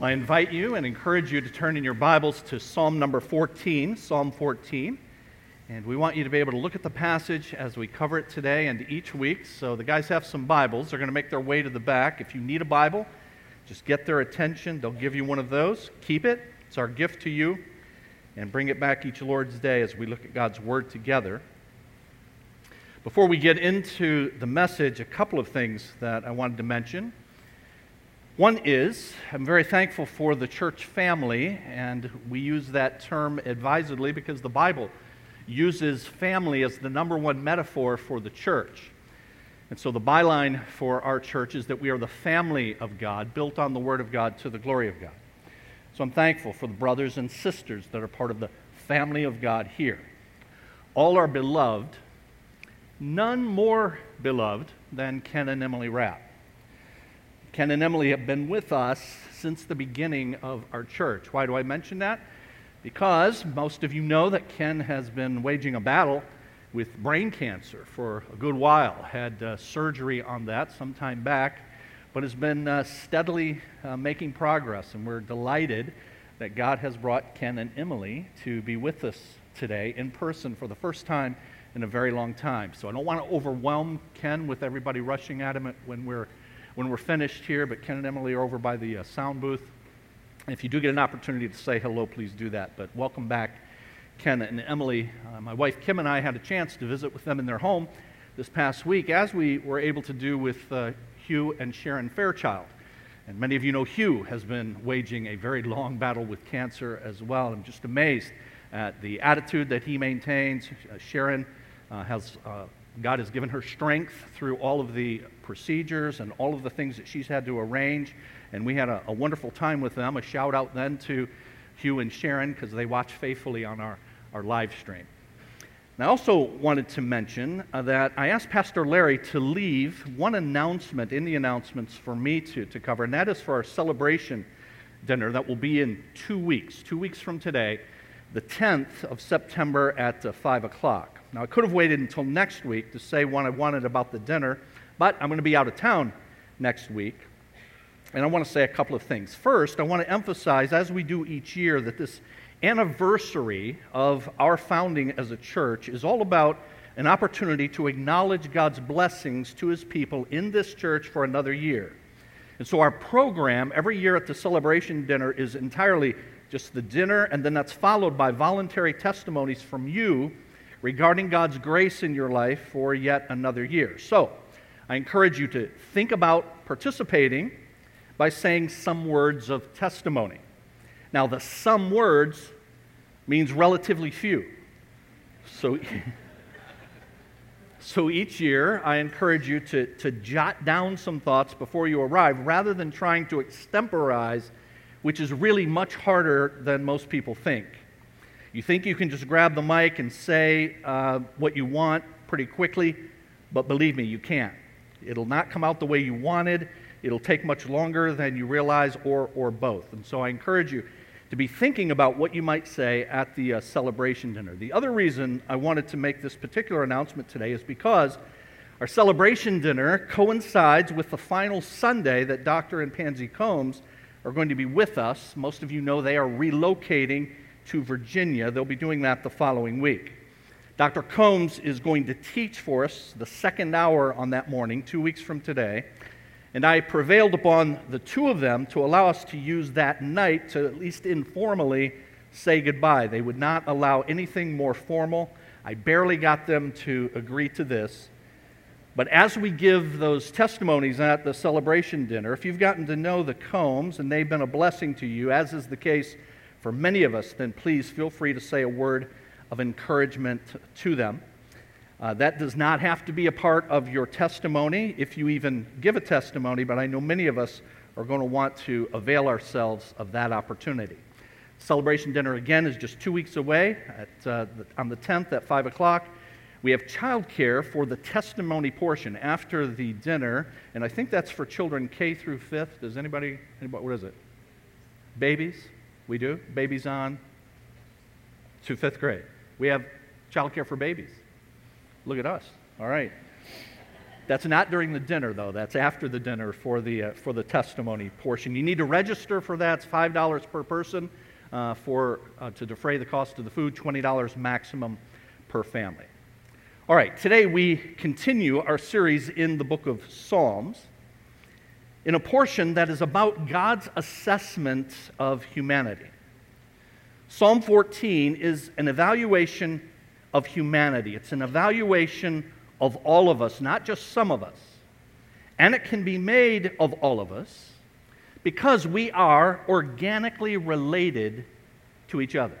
Well, I invite you and encourage you to turn in your Bibles to Psalm number 14, Psalm 14. And we want you to be able to look at the passage as we cover it today and each week. So the guys have some Bibles. They're going to make their way to the back. If you need a Bible, just get their attention. They'll give you one of those. Keep it. It's our gift to you. And bring it back each Lord's Day as we look at God's Word together. Before we get into the message, a couple of things that I wanted to mention. One is, I'm very thankful for the church family, and we use that term advisedly because the Bible uses family as the number one metaphor for the church. And so the byline for our church is that we are the family of God, built on the Word of God to the glory of God. So I'm thankful for the brothers and sisters that are part of the family of God here. All are beloved, none more beloved than Ken and Emily Rapp. Ken and Emily have been with us since the beginning of our church. Why do I mention that? Because most of you know that Ken has been waging a battle with brain cancer for a good while. Had uh, surgery on that some time back, but has been uh, steadily uh, making progress. And we're delighted that God has brought Ken and Emily to be with us today in person for the first time in a very long time. So I don't want to overwhelm Ken with everybody rushing at him when we're when we're finished here, but Ken and Emily are over by the uh, sound booth. If you do get an opportunity to say hello, please do that. But welcome back, Ken and Emily. Uh, my wife Kim and I had a chance to visit with them in their home this past week, as we were able to do with uh, Hugh and Sharon Fairchild. And many of you know Hugh has been waging a very long battle with cancer as well. I'm just amazed at the attitude that he maintains. Uh, Sharon uh, has uh, God has given her strength through all of the procedures and all of the things that she's had to arrange. And we had a, a wonderful time with them. A shout out then to Hugh and Sharon because they watch faithfully on our, our live stream. And I also wanted to mention uh, that I asked Pastor Larry to leave one announcement in the announcements for me to, to cover, and that is for our celebration dinner that will be in two weeks, two weeks from today, the 10th of September at uh, 5 o'clock. Now, I could have waited until next week to say what I wanted about the dinner, but I'm going to be out of town next week. And I want to say a couple of things. First, I want to emphasize, as we do each year, that this anniversary of our founding as a church is all about an opportunity to acknowledge God's blessings to his people in this church for another year. And so our program every year at the celebration dinner is entirely just the dinner, and then that's followed by voluntary testimonies from you regarding God's grace in your life for yet another year. So, I encourage you to think about participating by saying some words of testimony. Now, the some words means relatively few. So, so each year, I encourage you to, to jot down some thoughts before you arrive rather than trying to extemporize, which is really much harder than most people think. You think you can just grab the mic and say uh, what you want pretty quickly, but believe me, you can't. It'll not come out the way you wanted. It'll take much longer than you realize, or, or both. And so I encourage you to be thinking about what you might say at the uh, celebration dinner. The other reason I wanted to make this particular announcement today is because our celebration dinner coincides with the final Sunday that Dr. and Pansy Combs are going to be with us. Most of you know they are relocating to Virginia. They'll be doing that the following week. Dr. Combs is going to teach for us the second hour on that morning, two weeks from today. And I prevailed upon the two of them to allow us to use that night to at least informally say goodbye. They would not allow anything more formal. I barely got them to agree to this. But as we give those testimonies at the celebration dinner, if you've gotten to know the Combs and they've been a blessing to you, as is the case for many of us, then please feel free to say a word of encouragement to them. Uh, that does not have to be a part of your testimony if you even give a testimony, but I know many of us are going to want to avail ourselves of that opportunity. Celebration dinner again is just two weeks away at, uh, on the 10th at 5 o'clock. We have childcare for the testimony portion after the dinner, and I think that's for children K through 5th. Does anybody, anybody what is it? Babies? We do. Babies on to fifth grade. We have childcare for babies. Look at us. All right. That's not during the dinner, though. That's after the dinner for the, uh, for the testimony portion. You need to register for that. It's $5 per person uh, for, uh, to defray the cost of the food, $20 maximum per family. All right, today we continue our series in the book of Psalms in a portion that is about God's assessment of humanity. Psalm 14 is an evaluation of humanity, it's an evaluation of all of us, not just some of us. And it can be made of all of us because we are organically related to each other.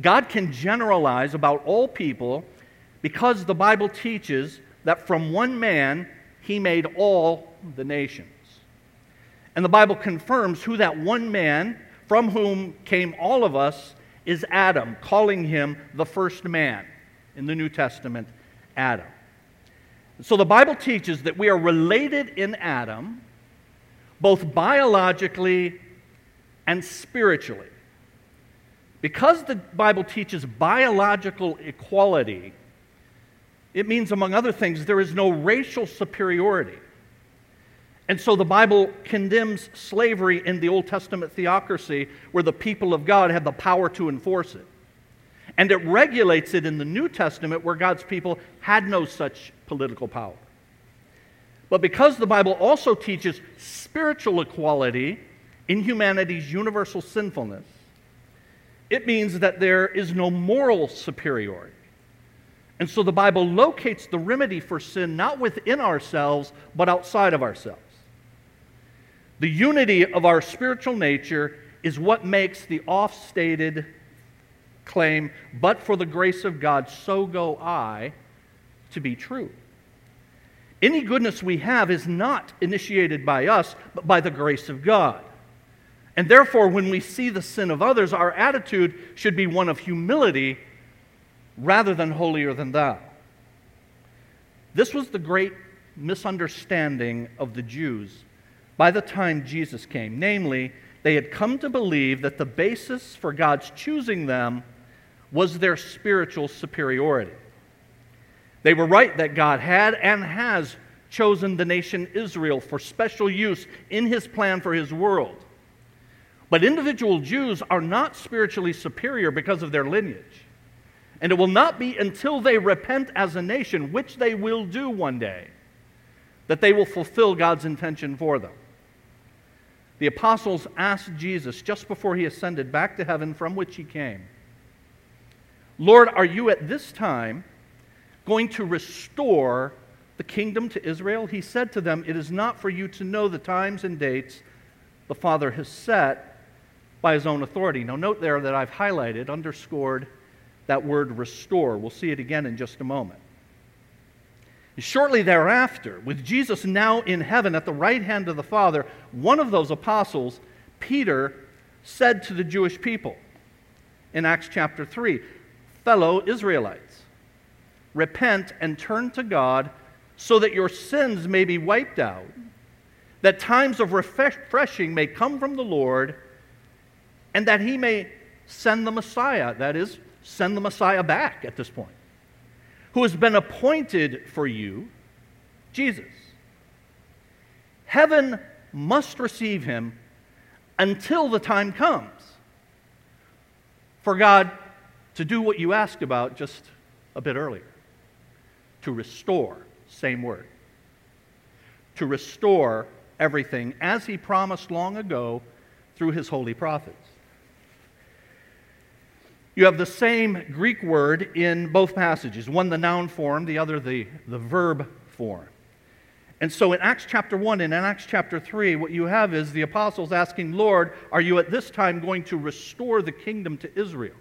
God can generalize about all people because the Bible teaches that from one man he made all the nations. And the Bible confirms who that one man from whom came all of us is Adam, calling him the first man in the New Testament, Adam. So the Bible teaches that we are related in Adam, both biologically and spiritually. Because the Bible teaches biological equality, it means, among other things, there is no racial superiority. And so the Bible condemns slavery in the Old Testament theocracy, where the people of God have the power to enforce it. And it regulates it in the New Testament, where God's people had no such political power. But because the Bible also teaches spiritual equality in humanity's universal sinfulness, it means that there is no moral superiority. And so the Bible locates the remedy for sin not within ourselves, but outside of ourselves. The unity of our spiritual nature is what makes the oft stated claim, but for the grace of God, so go I, to be true. Any goodness we have is not initiated by us, but by the grace of God. And therefore, when we see the sin of others, our attitude should be one of humility rather than holier than thou. This was the great misunderstanding of the Jews by the time Jesus came. Namely, they had come to believe that the basis for God's choosing them was their spiritual superiority. They were right that God had and has chosen the nation Israel for special use in his plan for his world. But individual Jews are not spiritually superior because of their lineage. And it will not be until they repent as a nation, which they will do one day, that they will fulfill God's intention for them the apostles asked Jesus just before he ascended back to heaven from which he came, Lord, are you at this time going to restore the kingdom to Israel? He said to them, It is not for you to know the times and dates the Father has set by his own authority. Now, note there that I've highlighted, underscored that word restore. We'll see it again in just a moment. Shortly thereafter, with Jesus now in heaven at the right hand of the Father, one of those apostles, Peter, said to the Jewish people in Acts chapter 3 Fellow Israelites, repent and turn to God so that your sins may be wiped out, that times of refreshing may come from the Lord, and that he may send the Messiah, that is, send the Messiah back at this point who has been appointed for you, Jesus. Heaven must receive him until the time comes for God to do what you asked about just a bit earlier to restore, same word, to restore everything as he promised long ago through his holy prophets. You have the same Greek word in both passages one the noun form, the other the, the verb form. And so in Acts chapter 1 and in Acts chapter 3, what you have is the apostles asking, Lord, are you at this time going to restore the kingdom to Israel?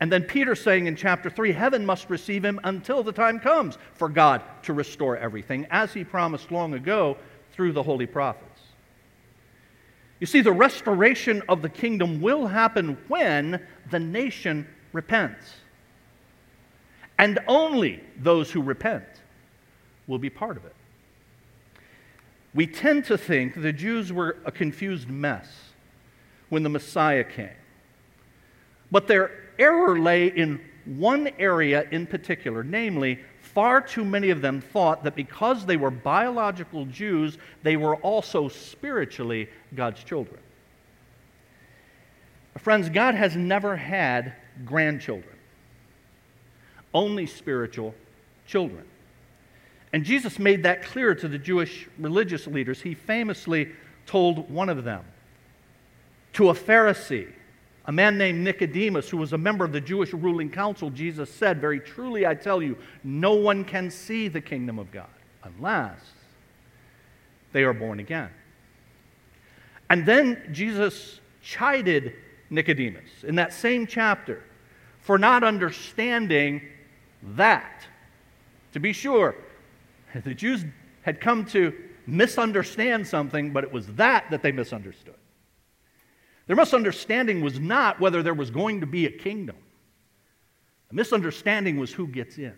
And then Peter saying in chapter 3, heaven must receive him until the time comes for God to restore everything, as he promised long ago through the holy prophets. You see, the restoration of the kingdom will happen when the nation repents. And only those who repent will be part of it. We tend to think the Jews were a confused mess when the Messiah came. But their error lay in one area in particular, namely, far too many of them thought that because they were biological Jews, they were also spiritually God's children. Friends, God has never had grandchildren, only spiritual children. And Jesus made that clear to the Jewish religious leaders. He famously told one of them, to a Pharisee, a man named Nicodemus, who was a member of the Jewish ruling council, Jesus said, Very truly, I tell you, no one can see the kingdom of God unless they are born again. And then Jesus chided Nicodemus in that same chapter for not understanding that. To be sure, the Jews had come to misunderstand something, but it was that that they misunderstood. Their misunderstanding was not whether there was going to be a kingdom. The misunderstanding was who gets in.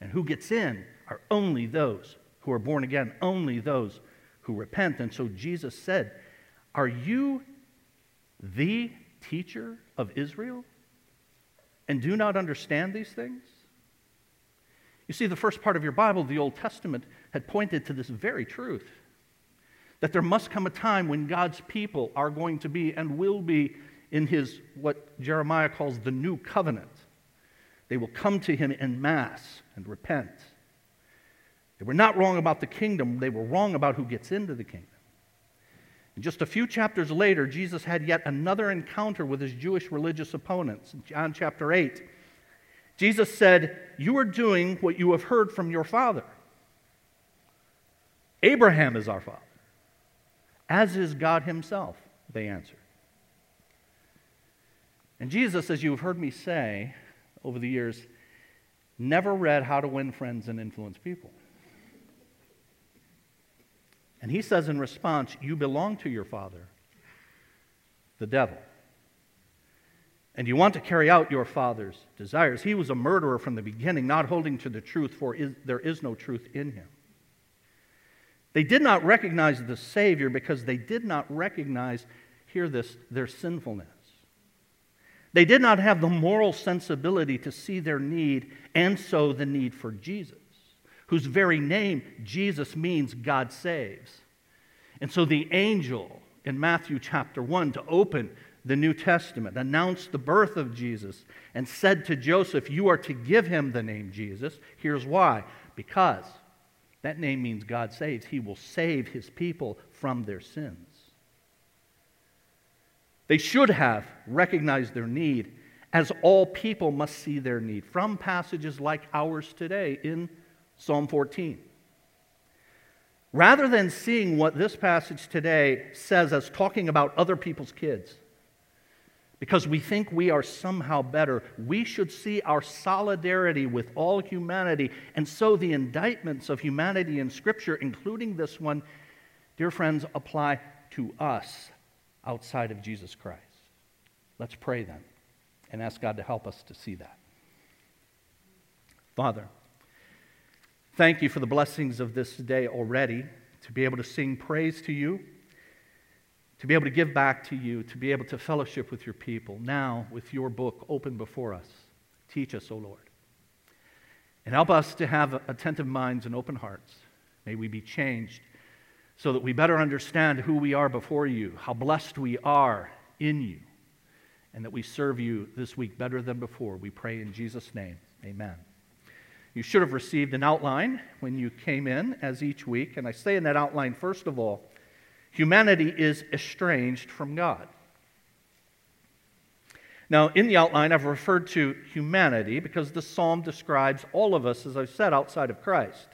And who gets in are only those who are born again, only those who repent. And so Jesus said, Are you the teacher of Israel and do not understand these things? You see, the first part of your Bible, the Old Testament, had pointed to this very truth that there must come a time when God's people are going to be and will be in his, what Jeremiah calls the new covenant. They will come to him in mass and repent. They were not wrong about the kingdom, they were wrong about who gets into the kingdom. And just a few chapters later, Jesus had yet another encounter with his Jewish religious opponents. In John chapter 8, Jesus said, You are doing what you have heard from your father. Abraham is our father, as is God himself, they answered. And Jesus, as you have heard me say over the years, never read How to Win Friends and Influence People. And he says in response, You belong to your father, the devil and you want to carry out your father's desires. He was a murderer from the beginning, not holding to the truth, for is, there is no truth in him. They did not recognize the Savior because they did not recognize, hear this, their sinfulness. They did not have the moral sensibility to see their need and so the need for Jesus, whose very name, Jesus, means God saves. And so the angel in Matthew chapter 1 to open the New Testament, announced the birth of Jesus, and said to Joseph, You are to give him the name Jesus. Here's why because that name means God saves. He will save his people from their sins. They should have recognized their need, as all people must see their need, from passages like ours today in Psalm 14. Rather than seeing what this passage today says as talking about other people's kids, because we think we are somehow better. We should see our solidarity with all humanity. And so the indictments of humanity in Scripture, including this one, dear friends, apply to us outside of Jesus Christ. Let's pray then and ask God to help us to see that. Father, thank you for the blessings of this day already, to be able to sing praise to you to be able to give back to you, to be able to fellowship with your people. Now, with your book open before us, teach us, O Lord. And help us to have attentive minds and open hearts. May we be changed so that we better understand who we are before you, how blessed we are in you, and that we serve you this week better than before. We pray in Jesus' name. Amen. You should have received an outline when you came in, as each week. And I say in that outline, first of all, Humanity is estranged from God. Now, in the outline, I've referred to humanity because the psalm describes all of us, as I've said, outside of Christ.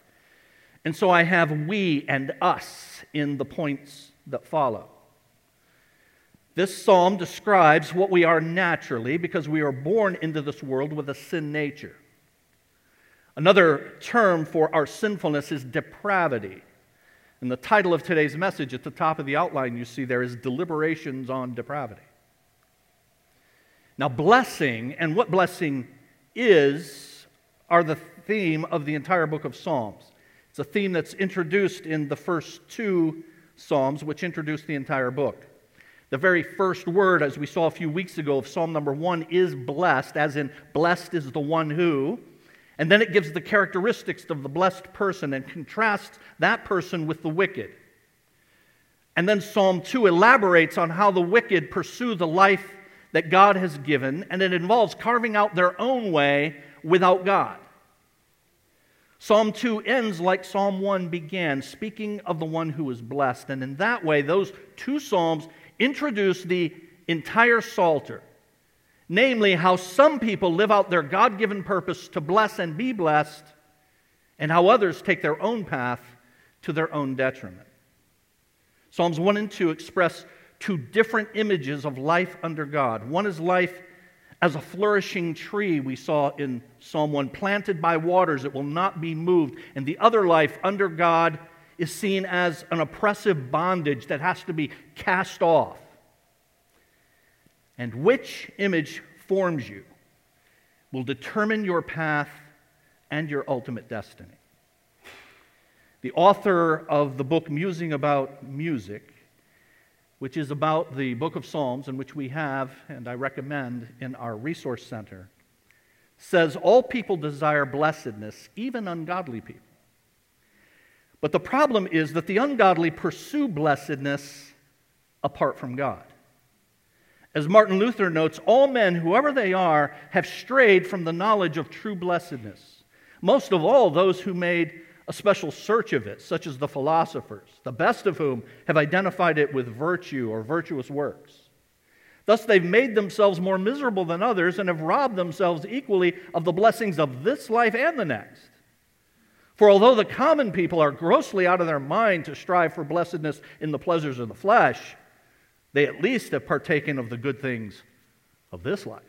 And so I have we and us in the points that follow. This psalm describes what we are naturally because we are born into this world with a sin nature. Another term for our sinfulness is depravity. And the title of today's message at the top of the outline you see there is Deliberations on Depravity. Now, blessing and what blessing is are the theme of the entire book of Psalms. It's a theme that's introduced in the first two Psalms, which introduce the entire book. The very first word, as we saw a few weeks ago, of Psalm number one is blessed, as in, blessed is the one who. And then it gives the characteristics of the blessed person and contrasts that person with the wicked. And then Psalm 2 elaborates on how the wicked pursue the life that God has given, and it involves carving out their own way without God. Psalm 2 ends like Psalm 1 began, speaking of the one who is blessed. And in that way, those two Psalms introduce the entire Psalter, namely, how some people live out their God given purpose to bless and be blessed, and how others take their own path to their own detriment. Psalms 1 and 2 express two different images of life under God. One is life as a flourishing tree, we saw in Psalm 1, planted by waters, it will not be moved. And the other life under God is seen as an oppressive bondage that has to be cast off. And which image forms you will determine your path and your ultimate destiny. The author of the book Musing About Music, which is about the book of Psalms, and which we have, and I recommend, in our resource center, says all people desire blessedness, even ungodly people. But the problem is that the ungodly pursue blessedness apart from God. As Martin Luther notes, all men, whoever they are, have strayed from the knowledge of true blessedness. Most of all, those who made a special search of it, such as the philosophers, the best of whom have identified it with virtue or virtuous works. Thus, they've made themselves more miserable than others and have robbed themselves equally of the blessings of this life and the next. For although the common people are grossly out of their mind to strive for blessedness in the pleasures of the flesh, they at least have partaken of the good things of this life.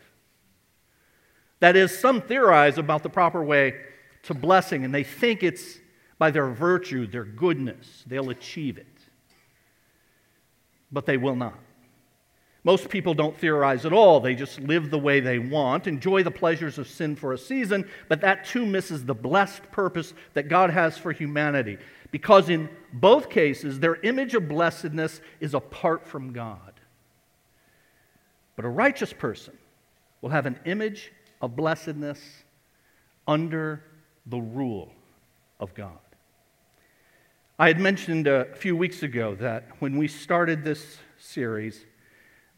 That is, some theorize about the proper way to blessing, and they think it's by their virtue, their goodness, they'll achieve it. But they will not. Most people don't theorize at all. They just live the way they want, enjoy the pleasures of sin for a season, but that too misses the blessed purpose that God has for humanity. Because in both cases, their image of blessedness is apart from God. But a righteous person will have an image of blessedness under the rule of God. I had mentioned a few weeks ago that when we started this series,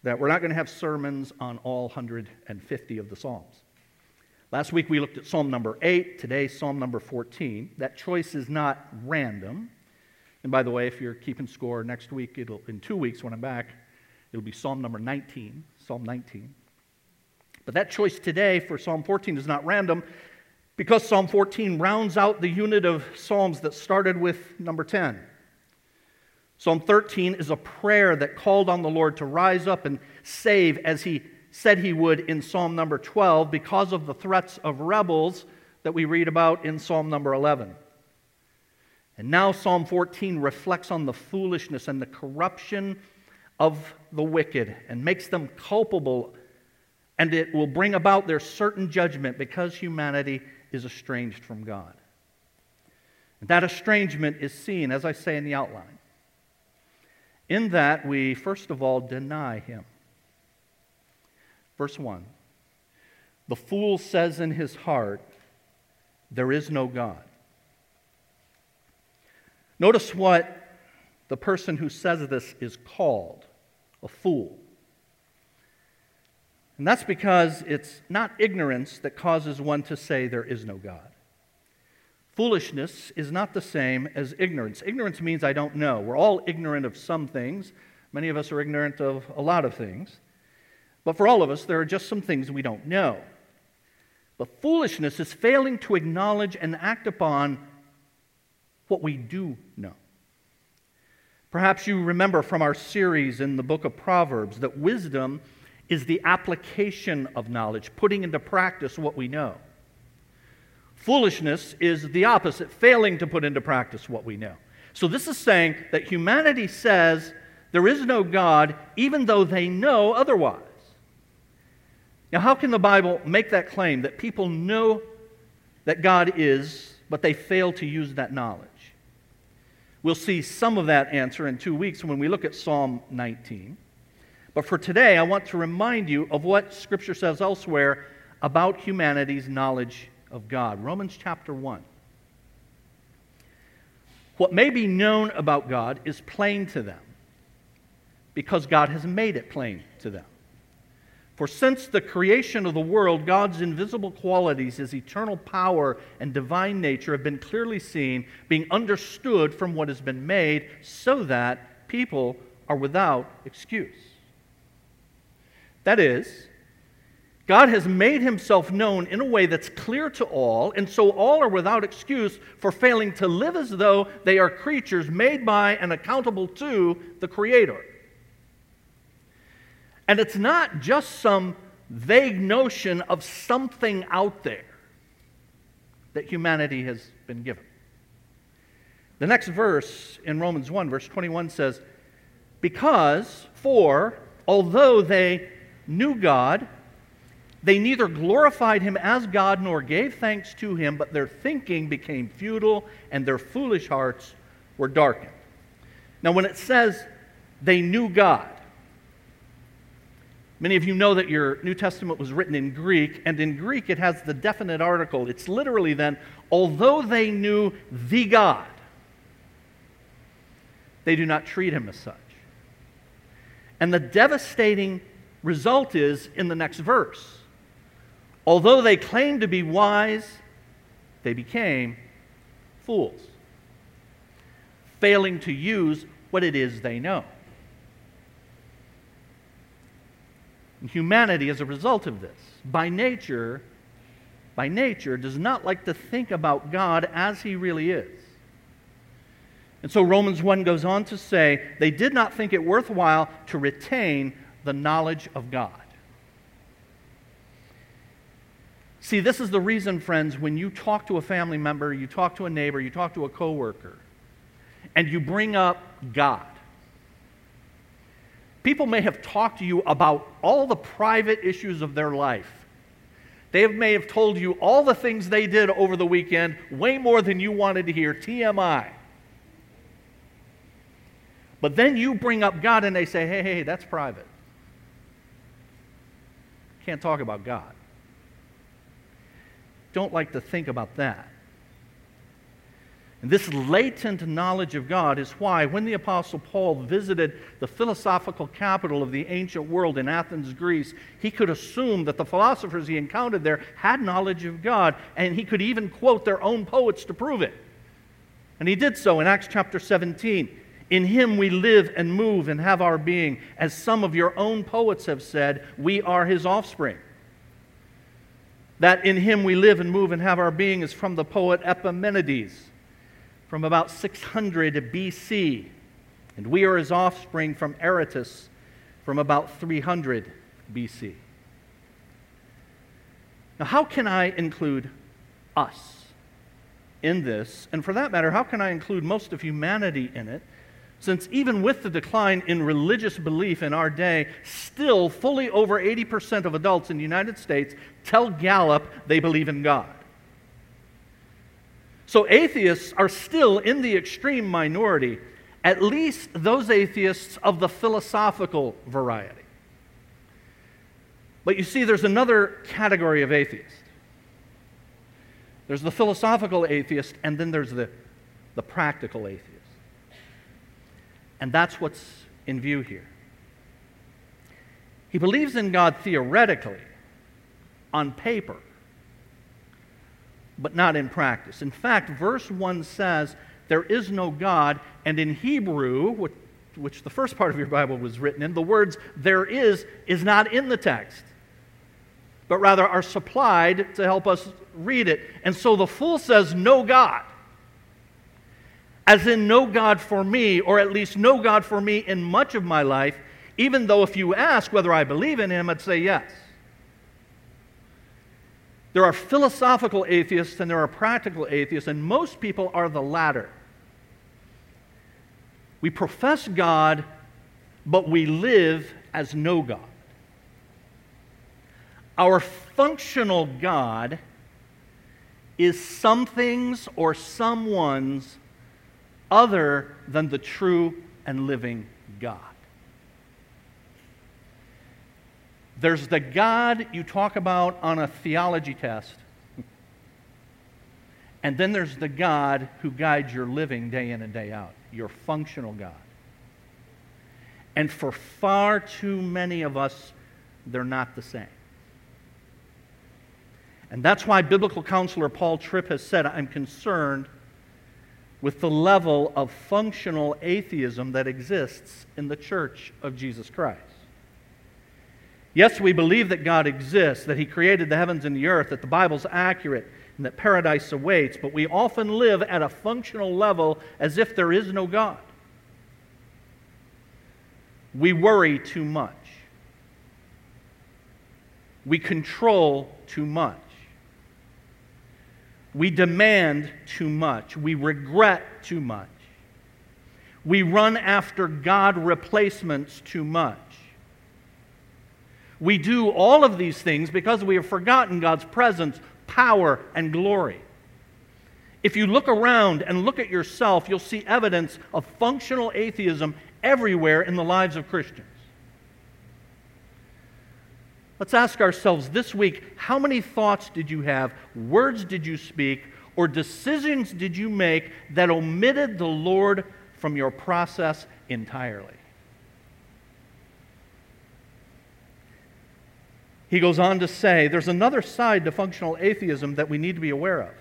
that we're not going to have sermons on all 150 of the Psalms. Last week we looked at Psalm number 8, today Psalm number 14. That choice is not random. And by the way, if you're keeping score next week, it'll in 2 weeks when I'm back, it'll be Psalm number 19, Psalm 19. But that choice today for Psalm 14 is not random because Psalm 14 rounds out the unit of psalms that started with number 10. Psalm 13 is a prayer that called on the Lord to rise up and save as he said he would in Psalm number 12 because of the threats of rebels that we read about in Psalm number 11. And now Psalm 14 reflects on the foolishness and the corruption of the wicked and makes them culpable, and it will bring about their certain judgment because humanity is estranged from God. And that estrangement is seen, as I say in the outline, in that we, first of all, deny him. Verse 1 The fool says in his heart, There is no God. Notice what the person who says this is called a fool. And that's because it's not ignorance that causes one to say there is no God. Foolishness is not the same as ignorance. Ignorance means I don't know. We're all ignorant of some things. Many of us are ignorant of a lot of things. But for all of us, there are just some things we don't know. But foolishness is failing to acknowledge and act upon what we do know. Perhaps you remember from our series in the book of Proverbs that wisdom is the application of knowledge, putting into practice what we know. Foolishness is the opposite, failing to put into practice what we know. So, this is saying that humanity says there is no God, even though they know otherwise. Now, how can the Bible make that claim that people know that God is, but they fail to use that knowledge? We'll see some of that answer in two weeks when we look at Psalm 19. But for today, I want to remind you of what Scripture says elsewhere about humanity's knowledge of God. Romans chapter 1. What may be known about God is plain to them because God has made it plain to them. For since the creation of the world, God's invisible qualities, his eternal power and divine nature, have been clearly seen, being understood from what has been made, so that people are without excuse. That is, God has made himself known in a way that's clear to all, and so all are without excuse for failing to live as though they are creatures made by and accountable to the Creator. And it's not just some vague notion of something out there that humanity has been given. The next verse in Romans 1, verse 21 says, Because, for, although they knew God, they neither glorified him as God nor gave thanks to him, but their thinking became futile and their foolish hearts were darkened. Now, when it says they knew God, many of you know that your New Testament was written in Greek, and in Greek it has the definite article. It's literally then, although they knew the God, they do not treat him as such. And the devastating result is in the next verse. Although they claimed to be wise, they became fools, failing to use what it is they know. And humanity, as a result of this, by nature, by nature, does not like to think about God as he really is. And so Romans 1 goes on to say, they did not think it worthwhile to retain the knowledge of God. See, this is the reason, friends, when you talk to a family member, you talk to a neighbor, you talk to a coworker, and you bring up God. People may have talked to you about all the private issues of their life. They may have told you all the things they did over the weekend, way more than you wanted to hear, TMI. But then you bring up God and they say, hey, hey, that's private. Can't talk about God don't like to think about that. And this latent knowledge of God is why, when the Apostle Paul visited the philosophical capital of the ancient world in Athens, Greece, he could assume that the philosophers he encountered there had knowledge of God, and he could even quote their own poets to prove it. And he did so in Acts chapter 17. In him we live and move and have our being. As some of your own poets have said, we are his offspring. That in him we live and move and have our being is from the poet Epimenides from about 600 BC. And we are his offspring from Aratus from about 300 BC. Now, how can I include us in this? And for that matter, how can I include most of humanity in it? Since even with the decline in religious belief in our day, still fully over 80% of adults in the United States tell Gallup they believe in God. So atheists are still in the extreme minority, at least those atheists of the philosophical variety. But you see, there's another category of atheist. There's the philosophical atheist, and then there's the, the practical atheist. And that's what's in view here. He believes in God theoretically, on paper, but not in practice. In fact, verse 1 says, There is no God, and in Hebrew, which, which the first part of your Bible was written in, the words there is is not in the text, but rather are supplied to help us read it. And so the fool says, No God as in no God for me, or at least no God for me in much of my life, even though if you ask whether I believe in him, I'd say yes. There are philosophical atheists and there are practical atheists, and most people are the latter. We profess God, but we live as no God. Our functional God is something's or someone's other than the true and living God. There's the God you talk about on a theology test. And then there's the God who guides your living day in and day out, your functional God. And for far too many of us, they're not the same. And that's why biblical counselor Paul Tripp has said, I'm concerned with the level of functional atheism that exists in the church of Jesus Christ. Yes, we believe that God exists, that He created the heavens and the earth, that the Bible's accurate, and that paradise awaits, but we often live at a functional level as if there is no God. We worry too much. We control too much. We demand too much. We regret too much. We run after God replacements too much. We do all of these things because we have forgotten God's presence, power, and glory. If you look around and look at yourself, you'll see evidence of functional atheism everywhere in the lives of Christians. Let's ask ourselves this week how many thoughts did you have, words did you speak, or decisions did you make that omitted the Lord from your process entirely? He goes on to say there's another side to functional atheism that we need to be aware of.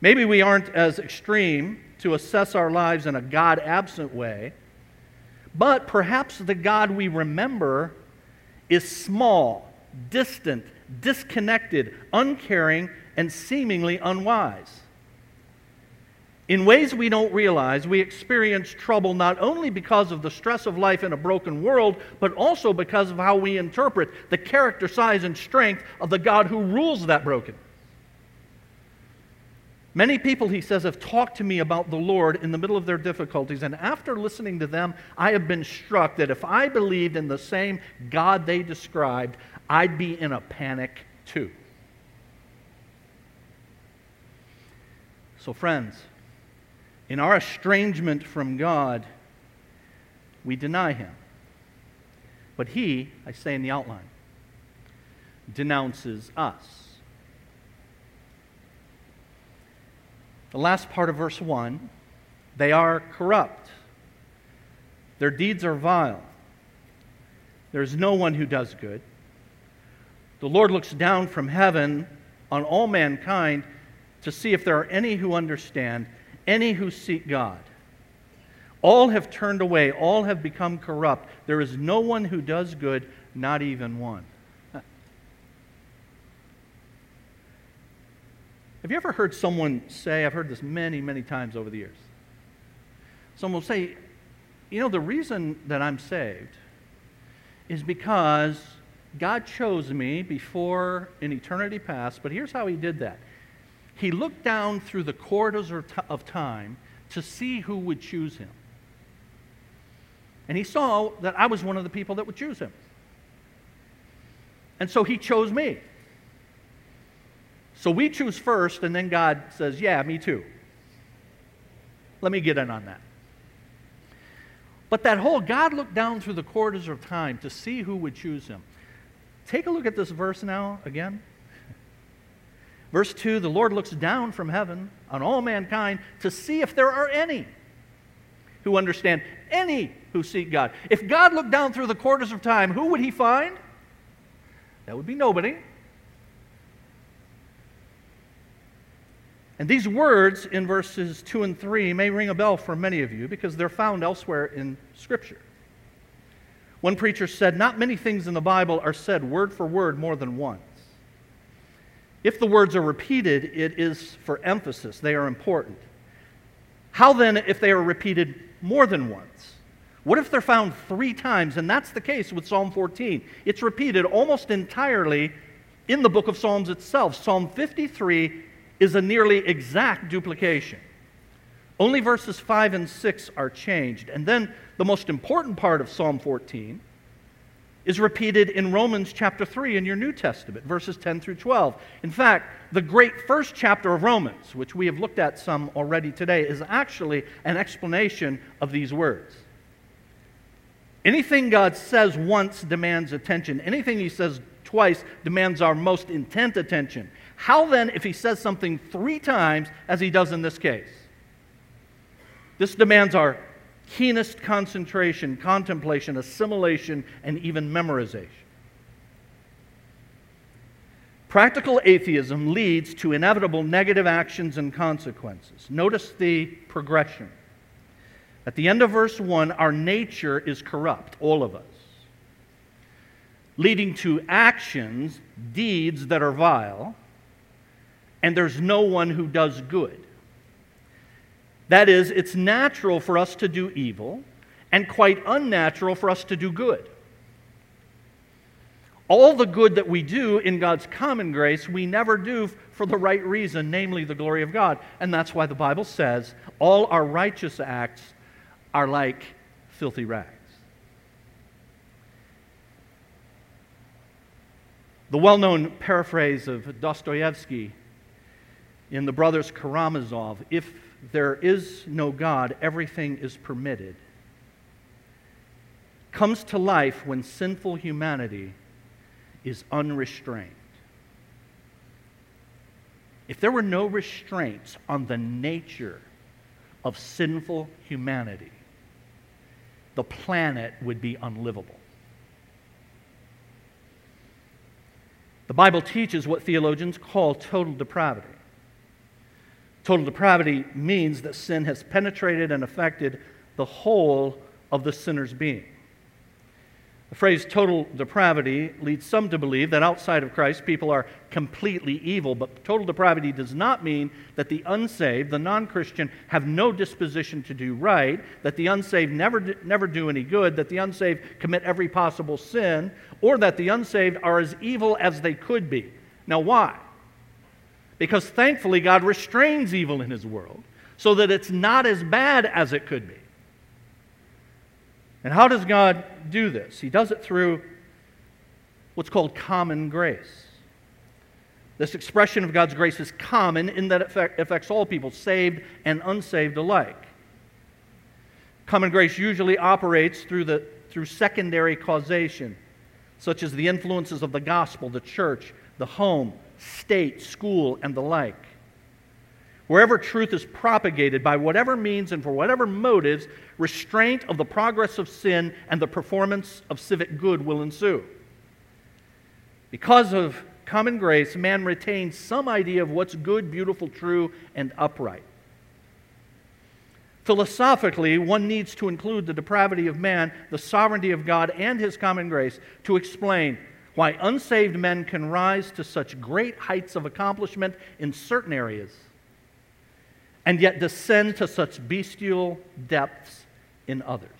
Maybe we aren't as extreme to assess our lives in a God absent way, but perhaps the God we remember is small, distant, disconnected, uncaring, and seemingly unwise. In ways we don't realize, we experience trouble not only because of the stress of life in a broken world, but also because of how we interpret the character, size, and strength of the God who rules that broken. Many people, he says, have talked to me about the Lord in the middle of their difficulties, and after listening to them, I have been struck that if I believed in the same God they described, I'd be in a panic too. So, friends, in our estrangement from God, we deny Him. But He, I say in the outline, denounces us. The last part of verse 1 they are corrupt, their deeds are vile. There is no one who does good. The Lord looks down from heaven on all mankind to see if there are any who understand, any who seek God. All have turned away, all have become corrupt. There is no one who does good, not even one. Have you ever heard someone say, I've heard this many, many times over the years. Someone will say, You know, the reason that I'm saved is because God chose me before in eternity past, but here's how He did that. He looked down through the corridors of time to see who would choose Him. And He saw that I was one of the people that would choose Him. And so He chose me. So we choose first, and then God says, Yeah, me too. Let me get in on that. But that whole God looked down through the corridors of time to see who would choose him. Take a look at this verse now again. Verse 2 The Lord looks down from heaven on all mankind to see if there are any who understand, any who seek God. If God looked down through the quarters of time, who would he find? That would be nobody. And these words in verses 2 and 3 may ring a bell for many of you because they're found elsewhere in Scripture. One preacher said, Not many things in the Bible are said word for word more than once. If the words are repeated, it is for emphasis, they are important. How then if they are repeated more than once? What if they're found three times? And that's the case with Psalm 14. It's repeated almost entirely in the book of Psalms itself. Psalm 53 is a nearly exact duplication. Only verses 5 and 6 are changed. And then the most important part of Psalm 14 is repeated in Romans chapter 3 in your New Testament, verses 10 through 12. In fact, the great first chapter of Romans, which we have looked at some already today, is actually an explanation of these words. Anything God says once demands attention. Anything He says twice demands our most intent attention. How then, if He says something three times, as He does in this case? This demands our keenest concentration, contemplation, assimilation, and even memorization. Practical atheism leads to inevitable negative actions and consequences. Notice the progression. At the end of verse 1, our nature is corrupt, all of us, leading to actions, deeds that are vile, and there's no one who does good. That is, it's natural for us to do evil and quite unnatural for us to do good. All the good that we do in God's common grace, we never do for the right reason, namely the glory of God. And that's why the Bible says all our righteous acts are like filthy rags. The well known paraphrase of Dostoevsky in The Brothers Karamazov if there is no God, everything is permitted, comes to life when sinful humanity is unrestrained. If there were no restraints on the nature of sinful humanity, the planet would be unlivable. The Bible teaches what theologians call total depravity. Total depravity means that sin has penetrated and affected the whole of the sinner's being. The phrase total depravity leads some to believe that outside of Christ people are completely evil, but total depravity does not mean that the unsaved, the non Christian, have no disposition to do right, that the unsaved never, never do any good, that the unsaved commit every possible sin, or that the unsaved are as evil as they could be. Now, why? Because thankfully God restrains evil in His world so that it's not as bad as it could be. And how does God do this? He does it through what's called common grace. This expression of God's grace is common in that it affects all people, saved and unsaved alike. Common grace usually operates through, the, through secondary causation, such as the influences of the gospel, the church, the home, state, school, and the like. Wherever truth is propagated by whatever means and for whatever motives, restraint of the progress of sin and the performance of civic good will ensue. Because of common grace, man retains some idea of what's good, beautiful, true, and upright. Philosophically, one needs to include the depravity of man, the sovereignty of God, and his common grace to explain why unsaved men can rise to such great heights of accomplishment in certain areas and yet descend to such bestial depths in others.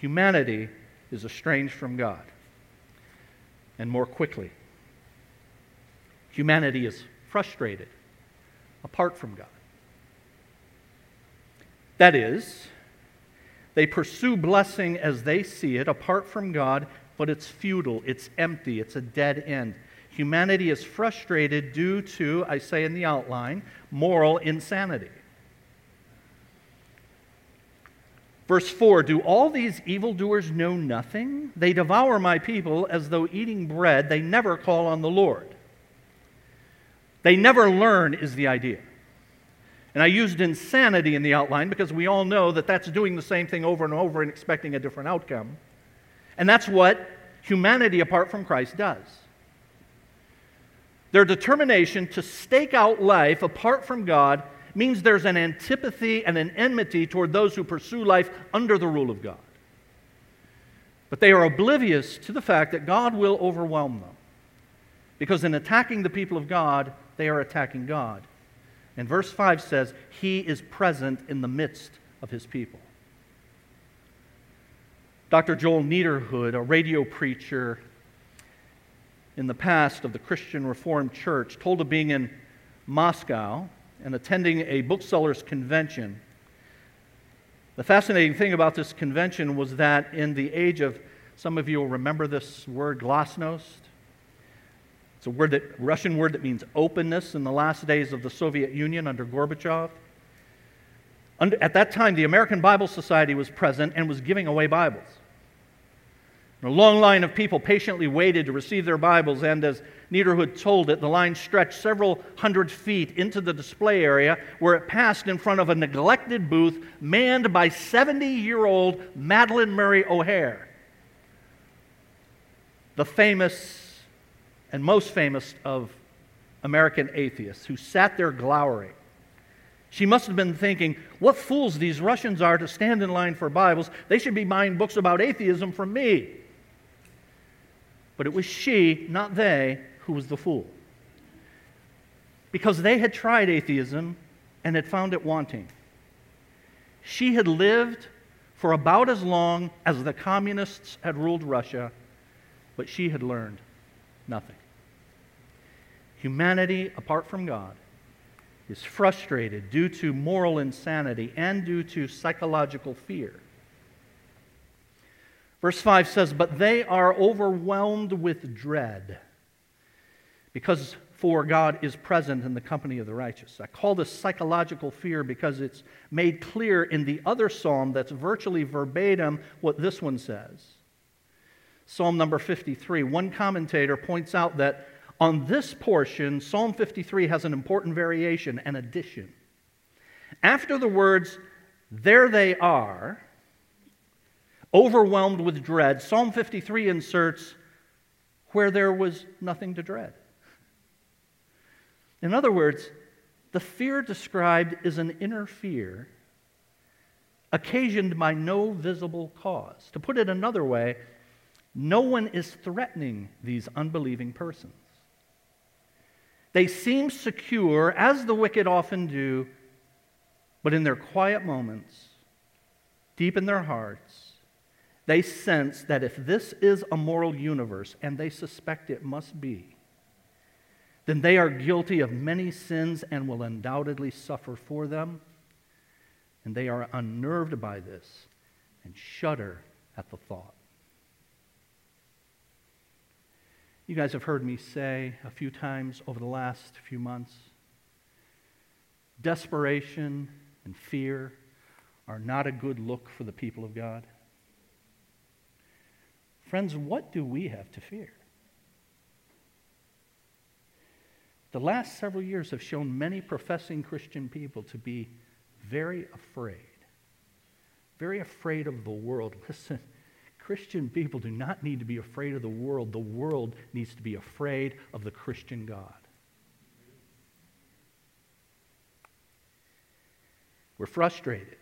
Humanity is estranged from God. And more quickly, humanity is frustrated apart from God. That is, they pursue blessing as they see it apart from God, but it's futile, it's empty, it's a dead end. Humanity is frustrated due to, I say in the outline, moral insanity. Verse 4 Do all these evildoers know nothing? They devour my people as though eating bread. They never call on the Lord. They never learn, is the idea. And I used insanity in the outline because we all know that that's doing the same thing over and over and expecting a different outcome. And that's what humanity apart from Christ does. Their determination to stake out life apart from God means there's an antipathy and an enmity toward those who pursue life under the rule of God. But they are oblivious to the fact that God will overwhelm them. Because in attacking the people of God, they are attacking God. And verse 5 says, He is present in the midst of His people. Dr. Joel Nederhood, a radio preacher in the past of the Christian Reformed Church, told of being in Moscow and attending a booksellers' convention. The fascinating thing about this convention was that in the age of, some of you will remember this word, glasnost. It's a word that, Russian word that means openness in the last days of the Soviet Union under Gorbachev. At that time, the American Bible Society was present and was giving away Bibles. A long line of people patiently waited to receive their Bibles, and as Nederhood told it, the line stretched several hundred feet into the display area where it passed in front of a neglected booth manned by 70 year old Madalyn Murray O'Hair, the famous and most famous of American atheists, who sat there glowering. She must have been thinking, what fools these Russians are to stand in line for Bibles. They should be buying books about atheism from me. But it was she, not they, who was the fool. Because they had tried atheism and had found it wanting. She had lived for about as long as the communists had ruled Russia, but she had learned nothing. Humanity, apart from God, is frustrated due to moral insanity and due to psychological fear. Verse 5 says, But they are overwhelmed with dread, because for God is present in the company of the righteous. I call this psychological fear because it's made clear in the other psalm that's virtually verbatim what this one says. Psalm number 53. One commentator points out that on this portion, Psalm 53 has an important variation, an addition. After the words, there they are, Overwhelmed with dread, Psalm 53 inserts where there was nothing to dread. In other words, the fear described is an inner fear occasioned by no visible cause. To put it another way, no one is threatening these unbelieving persons. They seem secure, as the wicked often do, but in their quiet moments, deep in their hearts, they sense that if this is a moral universe, and they suspect it must be, then they are guilty of many sins and will undoubtedly suffer for them. And they are unnerved by this and shudder at the thought. You guys have heard me say a few times over the last few months desperation and fear are not a good look for the people of God. Friends, what do we have to fear? The last several years have shown many professing Christian people to be very afraid. Very afraid of the world. Listen, Christian people do not need to be afraid of the world. The world needs to be afraid of the Christian God. We're frustrated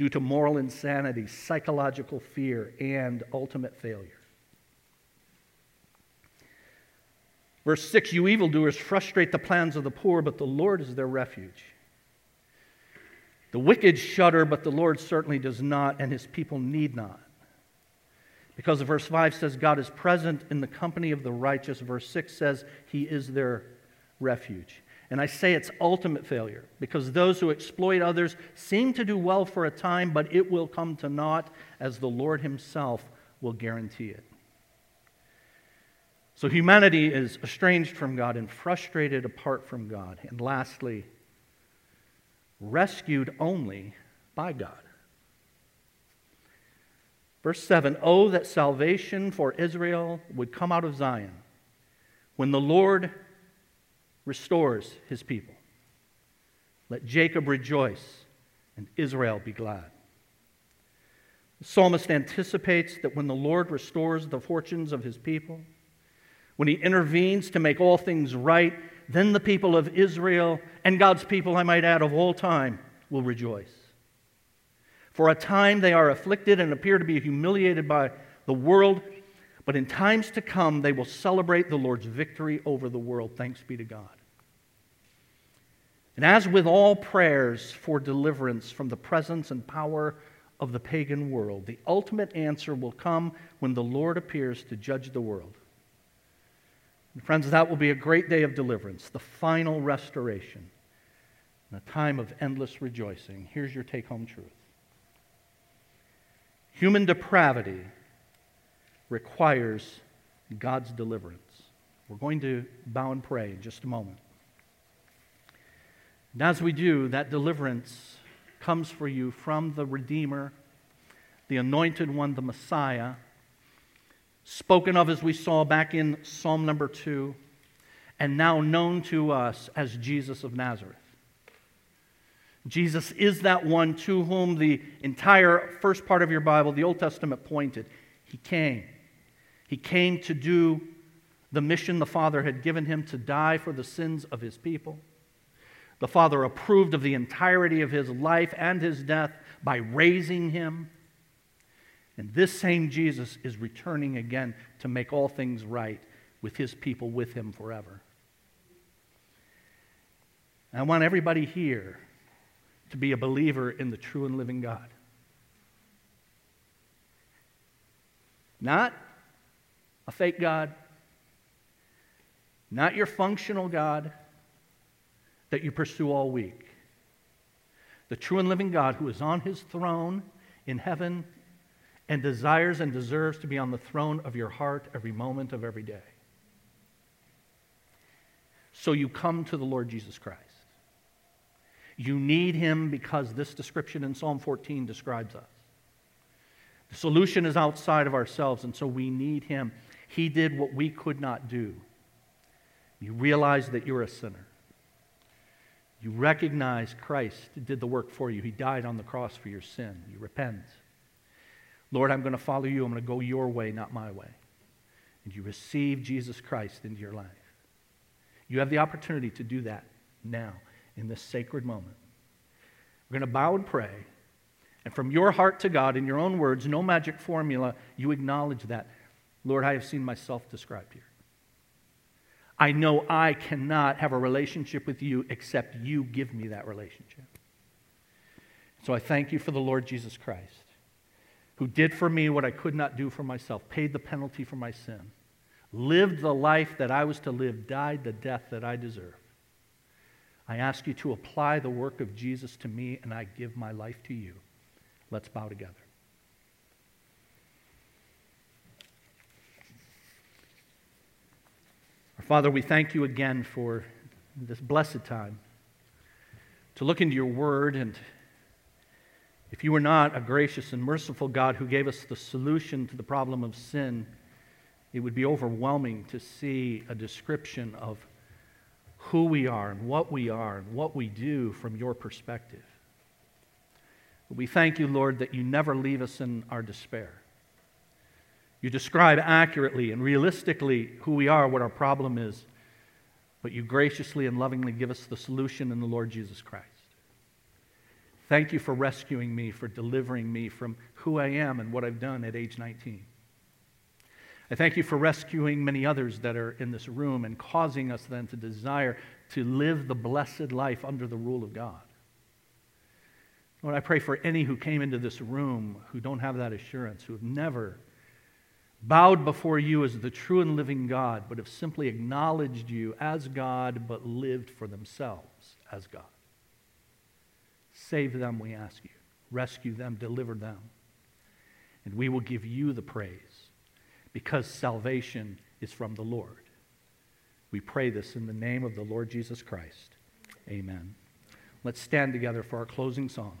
due to moral insanity, psychological fear, and ultimate failure. Verse 6 You evildoers frustrate the plans of the poor, but the Lord is their refuge. The wicked shudder, but the Lord certainly does not, and his people need not. Because verse 5 says God is present in the company of the righteous. Verse 6 says he is their refuge. And I say it's ultimate failure because those who exploit others seem to do well for a time, but it will come to naught as the Lord Himself will guarantee it. So humanity is estranged from God and frustrated apart from God. And lastly, rescued only by God. Verse 7 Oh, that salvation for Israel would come out of Zion when the Lord restores his people. Let Jacob rejoice and Israel be glad. The psalmist anticipates that when the Lord restores the fortunes of his people, when he intervenes to make all things right, then the people of Israel and God's people, I might add, of all time, will rejoice. For a time they are afflicted and appear to be humiliated by the world, but in times to come they will celebrate the Lord's victory over the world. Thanks be to God. And as with all prayers for deliverance from the presence and power of the pagan world, the ultimate answer will come when the Lord appears to judge the world. And friends, that will be a great day of deliverance, the final restoration, and a time of endless rejoicing. Here's your take home truth human depravity requires God's deliverance. We're going to bow and pray in just a moment. And as we do, that deliverance comes for you from the Redeemer, the anointed one, the Messiah, spoken of as we saw back in Psalm number 2, and now known to us as Jesus of Nazareth. Jesus is that one to whom the entire first part of your Bible, the Old Testament, pointed. He came. He came to do the mission the Father had given him to die for the sins of his people. The Father approved of the entirety of his life and his death by raising him. And this same Jesus is returning again to make all things right with his people with him forever. I want everybody here to be a believer in the true and living God. Not a fake God, not your functional God that you pursue all week. The true and living God who is on his throne in heaven and desires and deserves to be on the throne of your heart every moment of every day. So you come to the Lord Jesus Christ. You need him because this description in Psalm 14 describes us. The solution is outside of ourselves, and so we need him. He did what we could not do. You realize that you're a sinner. You recognize Christ did the work for you. He died on the cross for your sin. You repent. Lord, I'm going to follow you. I'm going to go your way, not my way. And you receive Jesus Christ into your life. You have the opportunity to do that now in this sacred moment. We're going to bow and pray. And from your heart to God, in your own words, no magic formula, you acknowledge that. Lord, I have seen myself described here. I know I cannot have a relationship with you except you give me that relationship. So I thank you for the Lord Jesus Christ, who did for me what I could not do for myself, paid the penalty for my sin, lived the life that I was to live, died the death that I deserve. I ask you to apply the work of Jesus to me, and I give my life to you. Let's bow together. Father, we thank you again for this blessed time to look into your word. And if you were not a gracious and merciful God who gave us the solution to the problem of sin, it would be overwhelming to see a description of who we are and what we are and what we do from your perspective. We thank you, Lord, that you never leave us in our despair. You describe accurately and realistically who we are, what our problem is, but you graciously and lovingly give us the solution in the Lord Jesus Christ. Thank you for rescuing me, for delivering me from who I am and what I've done at age 19. I thank you for rescuing many others that are in this room and causing us then to desire to live the blessed life under the rule of God. Lord, I pray for any who came into this room who don't have that assurance, who have never bowed before you as the true and living God, but have simply acknowledged you as God, but lived for themselves as God. Save them, we ask you. Rescue them, deliver them. And we will give you the praise because salvation is from the Lord. We pray this in the name of the Lord Jesus Christ. Amen. Let's stand together for our closing song.